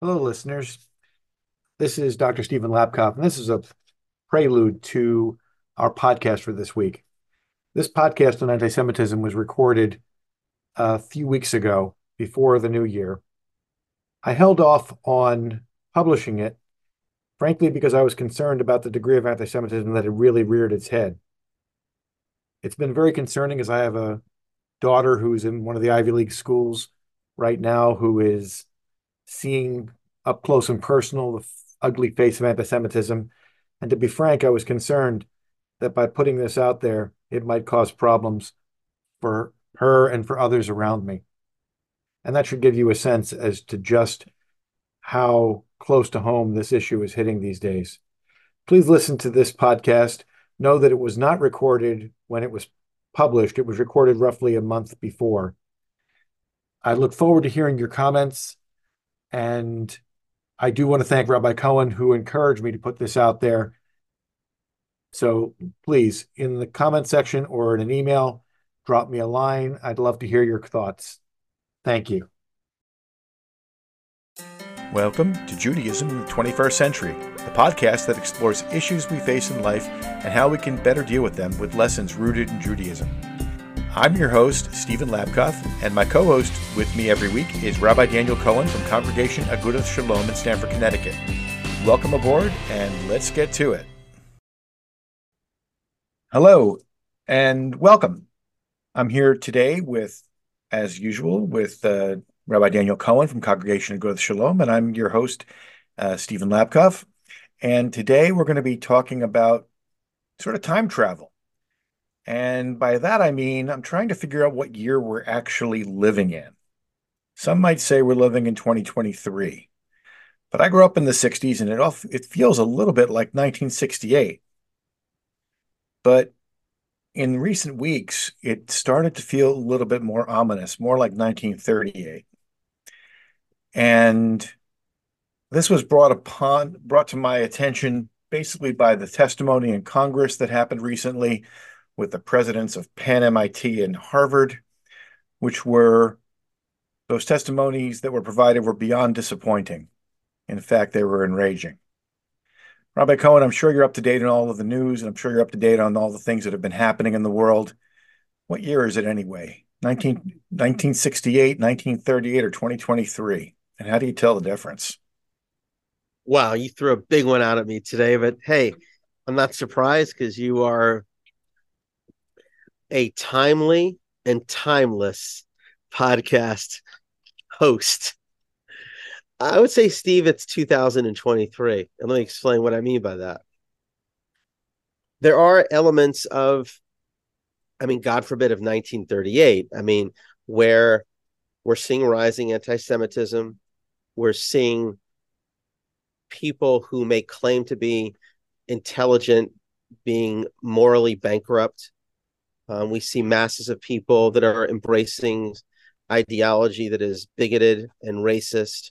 Hello, listeners. This is Dr. Stephen Labkoff, and this is a prelude to our podcast for this week. This podcast on anti Semitism was recorded a few weeks ago before the new year. I held off on publishing it, frankly, because I was concerned about the degree of anti Semitism that had really reared its head. It's been very concerning as I have a daughter who's in one of the Ivy League schools right now who is seeing up close and personal the ugly face of anti Semitism. And to be frank, I was concerned that by putting this out there, it might cause problems for her and for others around me. And that should give you a sense as to just how close to home this issue is hitting these days. Please listen to this podcast. Know that it was not recorded when it was published, it was recorded roughly a month before. I look forward to hearing your comments and I do want to thank Rabbi Cohen, who encouraged me to put this out there. So please, in the comment section or in an email, drop me a line. I'd love to hear your thoughts. Thank you. Welcome to Judaism in the 21st Century, the podcast that explores issues we face in life and how we can better deal with them with lessons rooted in Judaism. I'm your host, Stephen Labkoff, and my co host with me every week is Rabbi Daniel Cohen from Congregation Agudath Shalom in Stamford, Connecticut. Welcome aboard, and let's get to it. Hello, and welcome. I'm here today with, as usual, with uh, Rabbi Daniel Cohen from Congregation Agudath Shalom, and I'm your host, uh, Stephen Labkoff. And today we're going to be talking about sort of time travel and by that, I mean, I'm trying to figure out what year we're actually living in. Some might say we're living in 2023. But I grew up in the 60s and it, all, it feels a little bit like 1968. But in recent weeks, it started to feel a little bit more ominous, more like 1938. And this was brought upon brought to my attention basically by the testimony in Congress that happened recently with the presidents of Penn, MIT, and Harvard, which were those testimonies that were provided were beyond disappointing. In fact, they were enraging. Rabbi Cohen, I'm sure you're up to date on all of the news, and I'm sure you're up to date on all the things that have been happening in the world. What year is it anyway? 19, 1968, 1938, or 2023? And how do you tell the difference? Wow, you threw a big one out at me today, but hey, I'm not surprised because you are a timely and timeless podcast host. I would say, Steve, it's 2023. And let me explain what I mean by that. There are elements of, I mean, God forbid, of 1938. I mean, where we're seeing rising anti Semitism, we're seeing people who may claim to be intelligent being morally bankrupt um, we see masses of people that are embracing ideology that is bigoted and racist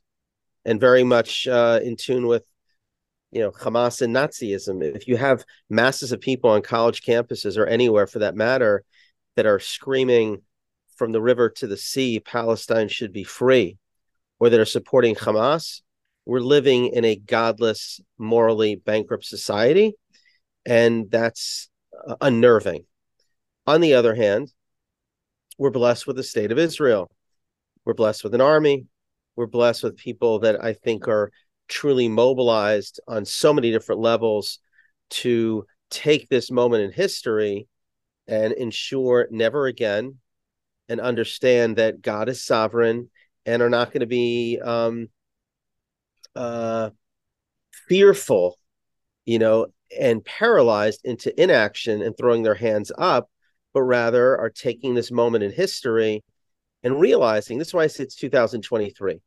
and very much uh, in tune with you know Hamas and Nazism. If you have masses of people on college campuses or anywhere for that matter that are screaming from the river to the sea, Palestine should be free, or that are supporting Hamas, we're living in a godless, morally bankrupt society, and that's uh, unnerving. On the other hand, we're blessed with the state of Israel. We're blessed with an army. We're blessed with people that I think are truly mobilized on so many different levels to take this moment in history and ensure never again and understand that God is sovereign and are not going to be um, uh, fearful, you know, and paralyzed into inaction and throwing their hands up but rather are taking this moment in history and realizing this is why I say it's 2023.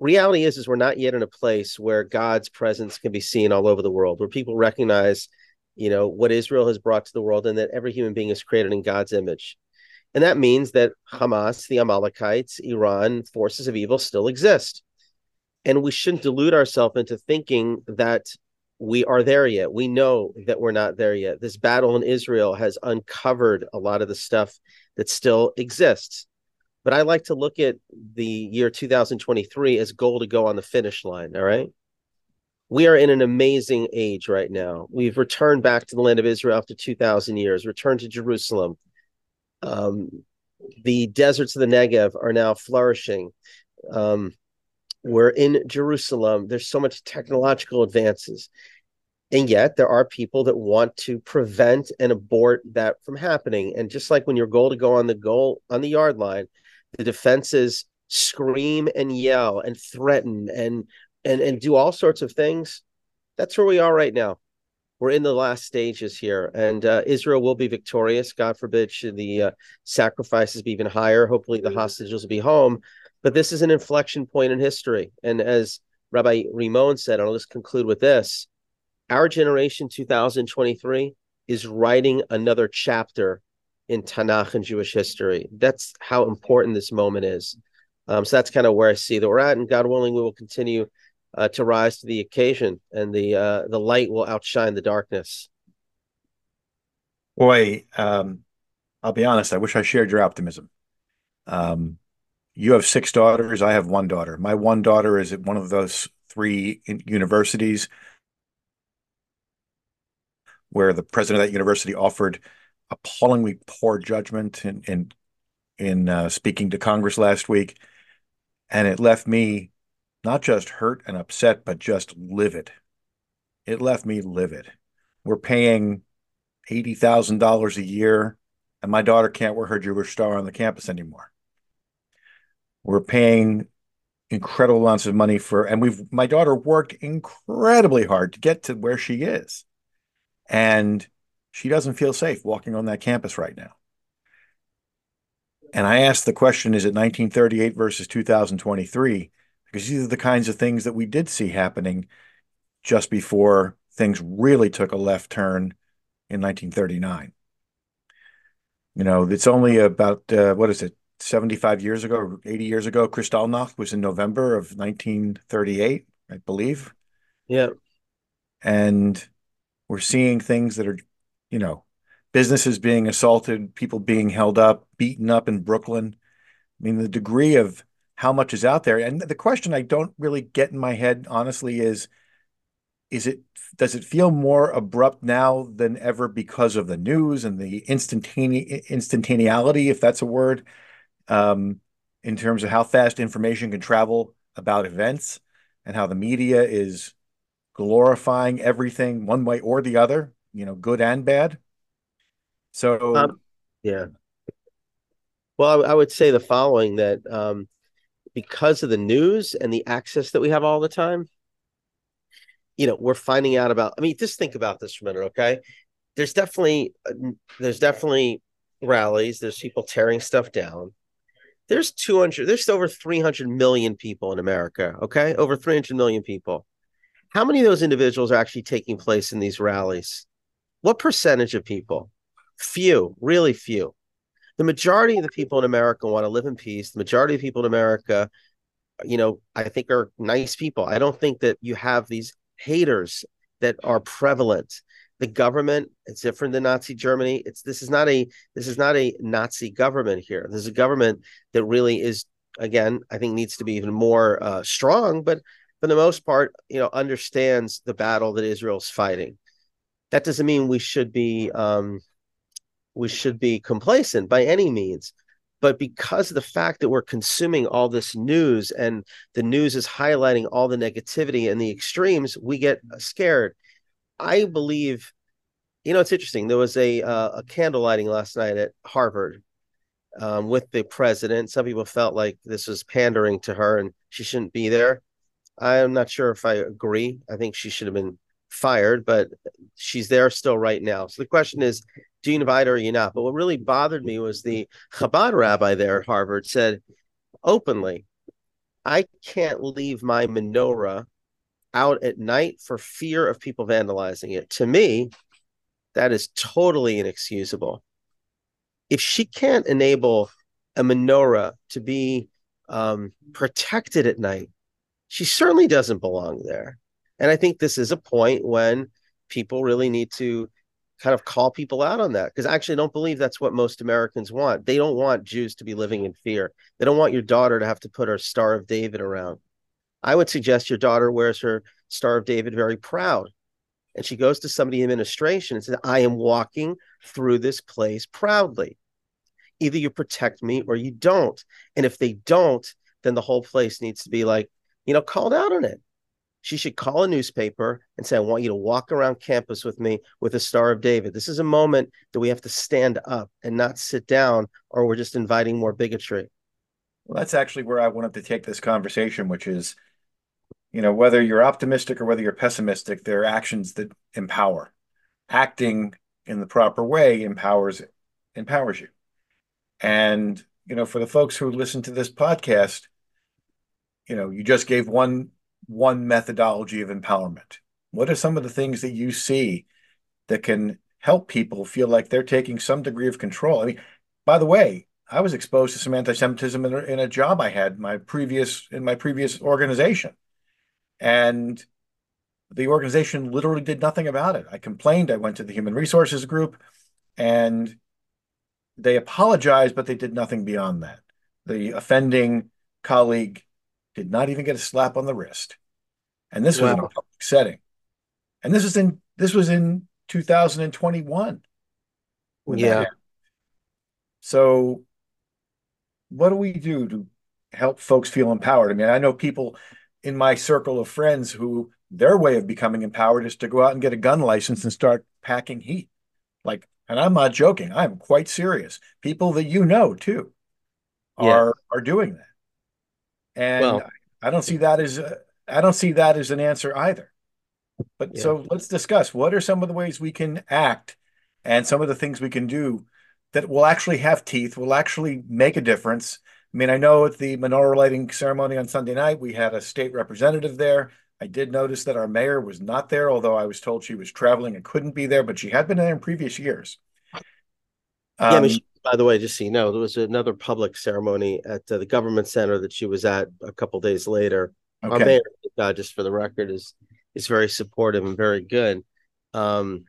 Reality is, is we're not yet in a place where God's presence can be seen all over the world, where people recognize, you know, what Israel has brought to the world and that every human being is created in God's image. And that means that Hamas, the Amalekites, Iran, forces of evil still exist. And we shouldn't delude ourselves into thinking that we are there yet. We know that we're not there yet. This battle in Israel has uncovered a lot of the stuff that still exists. But I like to look at the year 2023 as goal to go on the finish line. All right. We are in an amazing age right now. We've returned back to the land of Israel after 2,000 years, returned to Jerusalem. Um, the deserts of the Negev are now flourishing. Um, we're in Jerusalem. There's so much technological advances. And yet there are people that want to prevent and abort that from happening. And just like when your goal to go on the goal on the yard line, the defenses scream and yell and threaten and and and do all sorts of things. That's where we are right now. We're in the last stages here, and uh, Israel will be victorious. God forbid should the uh, sacrifices be even higher. Hopefully, the hostages will be home. But this is an inflection point in history, and as Rabbi Rimon said, I'll just conclude with this: our generation, 2023, is writing another chapter in Tanakh and Jewish history. That's how important this moment is. Um, so that's kind of where I see that we're at, and God willing, we will continue uh, to rise to the occasion, and the uh, the light will outshine the darkness. Boy, um, I'll be honest. I wish I shared your optimism. Um, you have six daughters. I have one daughter. My one daughter is at one of those three universities where the president of that university offered appallingly poor judgment in in, in uh, speaking to Congress last week, and it left me not just hurt and upset, but just livid. It left me livid. We're paying eighty thousand dollars a year, and my daughter can't wear her Jewish star on the campus anymore. We're paying incredible amounts of money for, and we've my daughter worked incredibly hard to get to where she is, and she doesn't feel safe walking on that campus right now. And I asked the question: Is it 1938 versus 2023? Because these are the kinds of things that we did see happening just before things really took a left turn in 1939. You know, it's only about uh, what is it, 75 years ago, 80 years ago. Kristallnacht was in November of 1938, I believe. Yeah. And we're seeing things that are, you know, businesses being assaulted, people being held up, beaten up in Brooklyn. I mean, the degree of how much is out there. And the question I don't really get in my head, honestly, is is it does it feel more abrupt now than ever because of the news and the instantane- instantaneity, if that's a word, um, in terms of how fast information can travel about events and how the media is glorifying everything one way or the other, you know, good and bad. So, um, yeah. Well, I, would say the following that um, because of the news and the access that we have all the time, you know, we're finding out about. I mean, just think about this for a minute, okay? There's definitely there's definitely rallies. There's people tearing stuff down. There's 200. There's over 300 million people in America. Okay, over 300 million people. How many of those individuals are actually taking place in these rallies? What percentage of people? Few, really few. The majority of the people in America want to live in peace. The majority of people in America, you know, I think are nice people. I don't think that you have these haters that are prevalent. The government, it's different than Nazi Germany. It's this is not a this is not a Nazi government here. This is a government that really is again, I think needs to be even more uh, strong, but for the most part, you know, understands the battle that Israel's fighting. That doesn't mean we should be um, we should be complacent by any means but because of the fact that we're consuming all this news and the news is highlighting all the negativity and the extremes we get scared i believe you know it's interesting. There was a uh, a candle lighting last night at harvard um, with the president. Some people felt like this was pandering to her and she shouldn't be there. I'm not sure if i agree. I think she should have been fired but she's there still right now. So the question is do you invite her or you not? But what really bothered me was the Chabad rabbi there at Harvard said openly, I can't leave my menorah out at night for fear of people vandalizing it. To me, that is totally inexcusable. If she can't enable a menorah to be um, protected at night, she certainly doesn't belong there. And I think this is a point when people really need to kind of call people out on that because I actually don't believe that's what most Americans want. They don't want Jews to be living in fear. They don't want your daughter to have to put her Star of David around. I would suggest your daughter wears her Star of David very proud. And she goes to somebody in administration and says, I am walking through this place proudly. Either you protect me or you don't. And if they don't, then the whole place needs to be like, you know, called out on it. She should call a newspaper and say, I want you to walk around campus with me with a Star of David. This is a moment that we have to stand up and not sit down, or we're just inviting more bigotry. Well, that's actually where I wanted to take this conversation, which is, you know, whether you're optimistic or whether you're pessimistic, there are actions that empower. Acting in the proper way empowers empowers you. And, you know, for the folks who listen to this podcast, you know, you just gave one one methodology of empowerment? What are some of the things that you see that can help people feel like they're taking some degree of control? I mean, by the way, I was exposed to some anti-Semitism in a, in a job I had my previous in my previous organization, and the organization literally did nothing about it. I complained. I went to the human resources group, and they apologized, but they did nothing beyond that. The offending colleague did not even get a slap on the wrist. And this wow. was in a public setting. And this was in this was in 2021. Yeah. So what do we do to help folks feel empowered? I mean, I know people in my circle of friends who their way of becoming empowered is to go out and get a gun license and start packing heat. Like, and I'm not joking, I'm quite serious. People that you know too are yeah. are doing that. And well, I don't see that as I don't see that as an answer either. But yeah. so let's discuss what are some of the ways we can act and some of the things we can do that will actually have teeth, will actually make a difference. I mean, I know at the menorah lighting ceremony on Sunday night, we had a state representative there. I did notice that our mayor was not there, although I was told she was traveling and couldn't be there, but she had been there in previous years. Um, yeah, I mean, she, by the way, just so you know, there was another public ceremony at uh, the government center that she was at a couple days later. Okay. Our mayor, uh, just for the record, is is very supportive and very good. Um,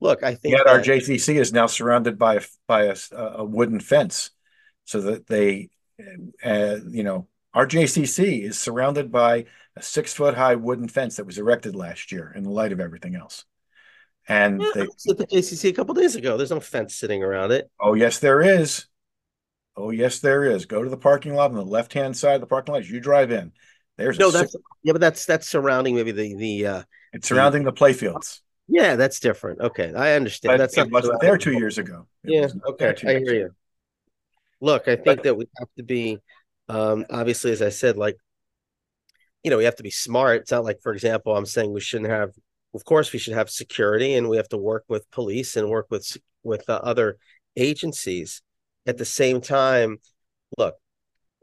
look, I think yeah, that, our JCC is now surrounded by a by a, a wooden fence, so that they, uh, you know, our JCC is surrounded by a six foot high wooden fence that was erected last year in the light of everything else. And yeah, they at the JCC a couple days ago. There's no fence sitting around it. Oh yes, there is. Oh yes, there is. Go to the parking lot on the left hand side of the parking lot. As you drive in, there's no. That's six... yeah, but that's that's surrounding maybe the the. uh It's surrounding the, the playfields. Yeah, that's different. Okay, I understand. But that's it wasn't there two years ago. It yeah. Okay, I hear you. Look, I think that we have to be, um, obviously, as I said, like, you know, we have to be smart. It's not like, for example, I'm saying we shouldn't have of course we should have security and we have to work with police and work with with uh, other agencies at the same time look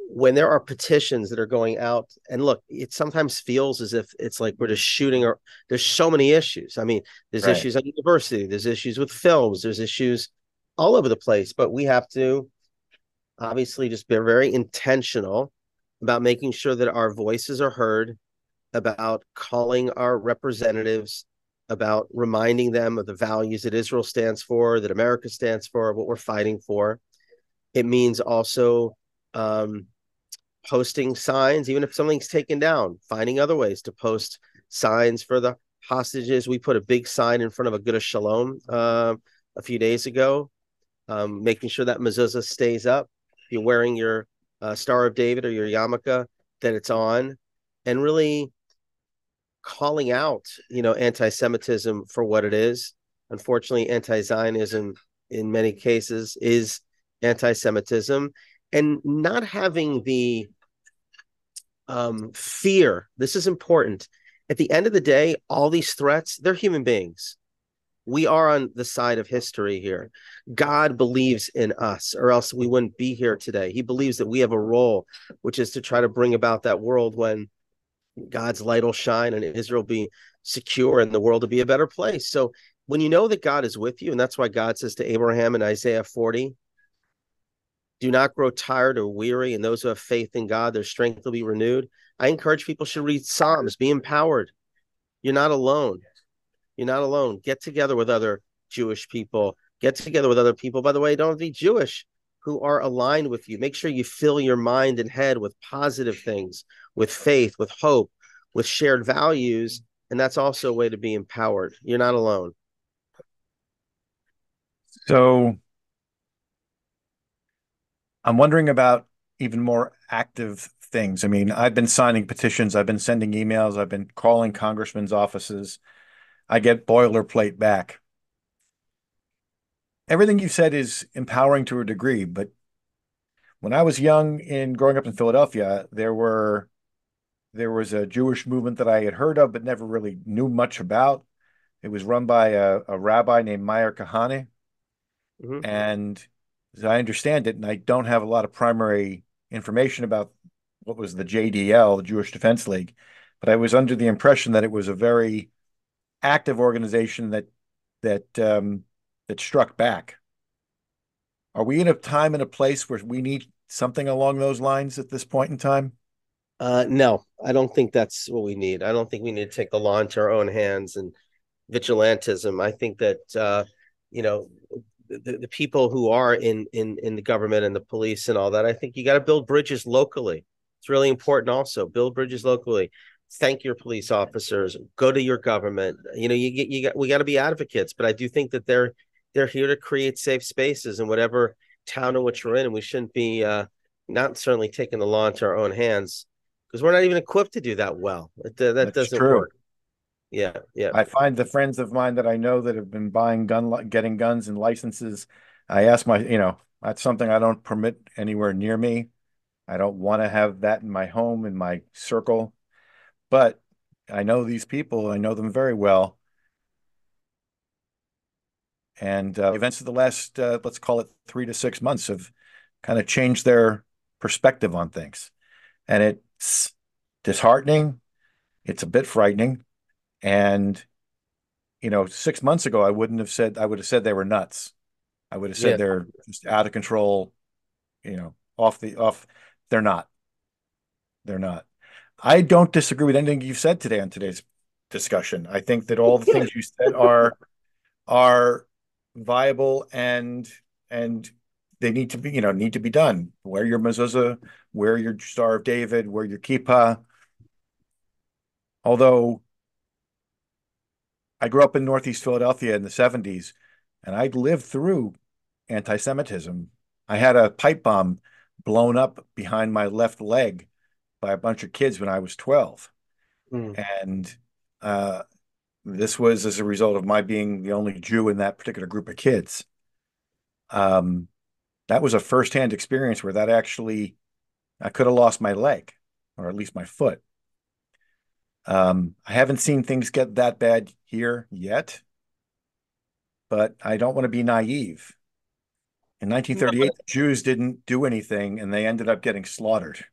when there are petitions that are going out and look it sometimes feels as if it's like we're just shooting or there's so many issues i mean there's right. issues at university there's issues with films there's issues all over the place but we have to obviously just be very intentional about making sure that our voices are heard about calling our representatives, about reminding them of the values that Israel stands for, that America stands for, what we're fighting for. It means also um, posting signs, even if something's taken down, finding other ways to post signs for the hostages. We put a big sign in front of Agudas Shalom uh, a few days ago, um, making sure that mezuzah stays up. You're wearing your uh, Star of David or your yarmulke, that it's on, and really calling out, you know, anti-Semitism for what it is. Unfortunately, anti-Zionism in many cases is anti-Semitism, and not having the um, fear. This is important. At the end of the day, all these threats, they're human beings. We are on the side of history here. God believes in us, or else we wouldn't be here today. He believes that we have a role, which is to try to bring about that world when God's light will shine and Israel be secure and the world will be a better place. So when you know that God is with you, and that's why God says to Abraham in Isaiah 40, do not grow tired or weary, and those who have faith in God, their strength will be renewed. I encourage people should read Psalms, be empowered. You're not alone. You're not alone. Get together with other Jewish people. Get together with other people. By the way, don't be Jewish who are aligned with you. Make sure you fill your mind and head with positive things, with faith, with hope, with shared values. And that's also a way to be empowered. You're not alone. So I'm wondering about even more active things. I mean, I've been signing petitions, I've been sending emails, I've been calling congressmen's offices. I get boilerplate back everything you said is empowering to a degree, but when I was young in growing up in Philadelphia, there were there was a Jewish movement that I had heard of but never really knew much about. It was run by a, a rabbi named Meir Kahane. Mm-hmm. And as I understand it, and I don't have a lot of primary information about what was the JDL, the Jewish Defense League, but I was under the impression that it was a very active organization that that um, that struck back. Are we in a time and a place where we need something along those lines at this point in time? Uh, no, I don't think that's what we need. I don't think we need to take the law into our own hands and vigilantism. I think that uh, you know the, the people who are in in in the government and the police and all that. I think you got to build bridges locally. It's really important. Also, build bridges locally. Thank your police officers. Go to your government. You know, you get you got we got to be advocates. But I do think that they're they're here to create safe spaces in whatever town in which we're in, and we shouldn't be uh, not certainly taking the law into our own hands because we're not even equipped to do that well. It, uh, that That's doesn't true. work. Yeah, yeah. I find the friends of mine that I know that have been buying gun, getting guns and licenses. I ask my, you know, that's something I don't permit anywhere near me. I don't want to have that in my home, in my circle. But I know these people. I know them very well and uh, events of the last, uh, let's call it three to six months, have kind of changed their perspective on things. And it's disheartening. It's a bit frightening. And, you know, six months ago, I wouldn't have said, I would have said they were nuts. I would have said yeah. they're just out of control, you know, off the, off. They're not. They're not. I don't disagree with anything you've said today on today's discussion. I think that all the things you said are are viable and and they need to be you know need to be done. Wear your mezuzah, wear your Star of David, wear your kippah. Although I grew up in Northeast Philadelphia in the 70s and I'd lived through anti Semitism. I had a pipe bomb blown up behind my left leg by a bunch of kids when I was 12. Mm. And uh, this was as a result of my being the only Jew in that particular group of kids. Um, that was a firsthand experience where that actually, I could have lost my leg or at least my foot. Um, I haven't seen things get that bad here yet, but I don't want to be naive. In 1938, the Jews didn't do anything and they ended up getting slaughtered.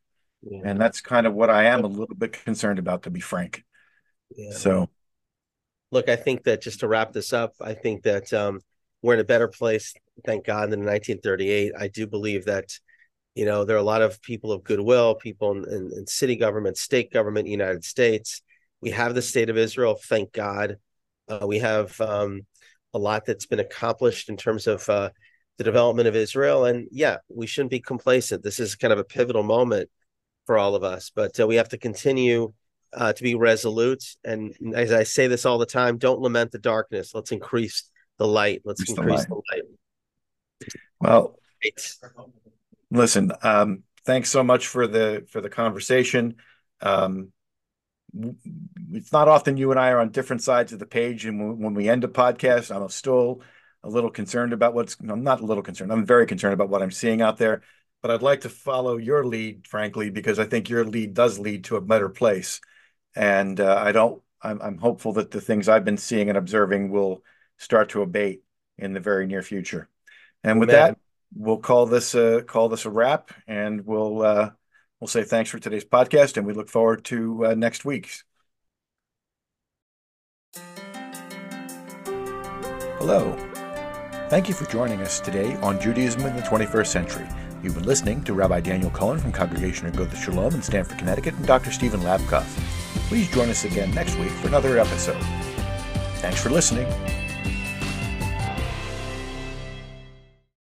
Yeah. And that's kind of what I am a little bit concerned about, to be frank. Yeah. So, look, I think that just to wrap this up, I think that um, we're in a better place, thank God, than in 1938. I do believe that, you know, there are a lot of people of goodwill, people in, in, in city government, state government, United States. We have the state of Israel, thank God. Uh, we have um, a lot that's been accomplished in terms of uh, the development of Israel. And yeah, we shouldn't be complacent. This is kind of a pivotal moment for all of us, but uh, we have to continue uh, to be resolute. And as I say this all the time, don't lament the darkness. Let's increase the light. Let's increase, increase the, light. the light. Well, listen. Um, thanks so much for the for the conversation. Um, it's not often you and I are on different sides of the page, and when we end a podcast, I'm still a little concerned about what's. I'm not a little concerned. I'm very concerned about what I'm seeing out there. But I'd like to follow your lead, frankly, because I think your lead does lead to a better place and uh, I don't. I'm, I'm hopeful that the things I've been seeing and observing will start to abate in the very near future. And with that, we'll call this a call this a wrap, and we'll uh, we'll say thanks for today's podcast, and we look forward to uh, next week's. Hello. Thank you for joining us today on Judaism in the 21st Century. You've been listening to Rabbi Daniel Cohen from Congregation Agudath Shalom in Stamford, Connecticut, and Dr. Stephen Labkoff. Please join us again next week for another episode. Thanks for listening.